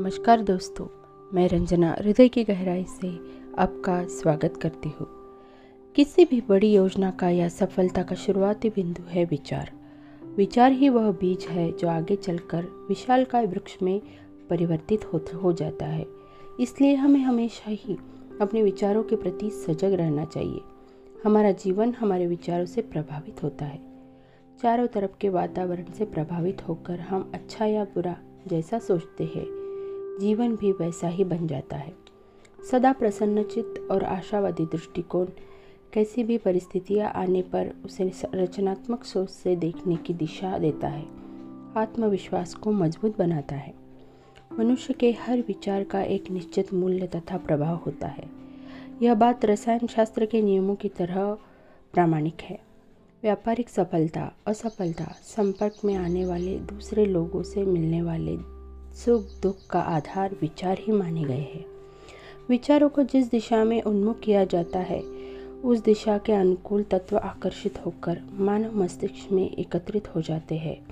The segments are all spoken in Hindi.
नमस्कार दोस्तों मैं रंजना हृदय की गहराई से आपका स्वागत करती हूँ। किसी भी बड़ी योजना का या सफलता का शुरुआती बिंदु है विचार। विचार ही वह बीज है जो आगे चलकर विशाल का वृक्ष में परिवर्तित हो, हो जाता है। इसलिए हमें हमेशा ही अपने विचारों के प्रति सजग रहना चाहिए। हमारा जीवन हमारे विचारों से प्रभावित होता है। चारों तरफ़ के वातावरण से प्रभावित होकर हम अच्छा या बुरा जैसा सोचते हैं जीवन भी वैसा ही बन जाता है। सदा प्रसन्नचित और आशावादी दृष्टिकोण, कैसी भी परिस्थितियाँ आने पर उसे रचनात्मक सोच से देखने की दिशा देता है। आत्मविश्वास को मज़बूत बनाता है। मनुष्य के हर विचार का एक निश्चित मूल्य तथा प्रभाव होता है। यह बात रसायन शास्त्र के नियमों की तरह प्रामाणिक है। व्यापारिक सफलता, असफलता, संपर्क में आने वाले दूसरे लोगों से मिलने वाले सुख, दुख का आधार विचार ही माने गए हैं। विचारों को जिस दिशा में उन्मुख किया जाता है, उस दिशा के अनुकूल तत्व आकर्षित होकर मानव मस्तिष्क में एकत्रित हो जाते हैं।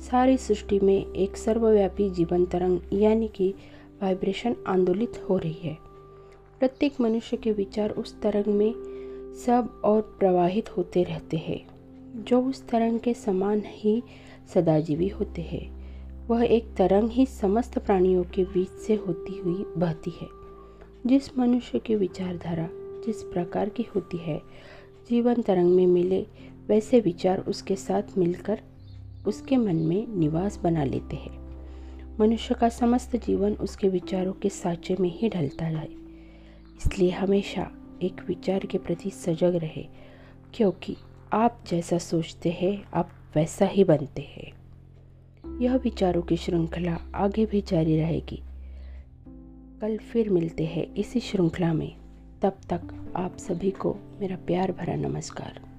सारी सृष्टि में एक सर्वव्यापी जीवन तरंग, यानी कि वाइब्रेशन आंदोलित हो रही है। प्रत्येक मनुष्य के विचार उस तरंग में सब और प्रवाहित होते रहते हैं, जो उस तरंग के समान ही सदाजीवी होते हैं। वह एक तरंग ही समस्त प्राणियों के बीच से होती हुई बहती है। जिस मनुष्य की विचारधारा, जिस प्रकार की होती है, जीवन तरंग में मिले, वैसे विचार उसके साथ मिलकर उसके मन में निवास बना लेते हैं। मनुष्य का समस्त जीवन उसके विचारों के साँचे में ही ढलता है इसलिए हमेशा एक विचार के प्रति सजग रहे, क्योंकि आप जैसा सोचते हैं, आप वैसा ही बनते हैं। यह विचारों की श्रृंखला आगे भी जारी रहेगी। कल फिर मिलते हैं इसी श्रृंखला में। तब तक आप सभी को मेरा प्यार भरा नमस्कार।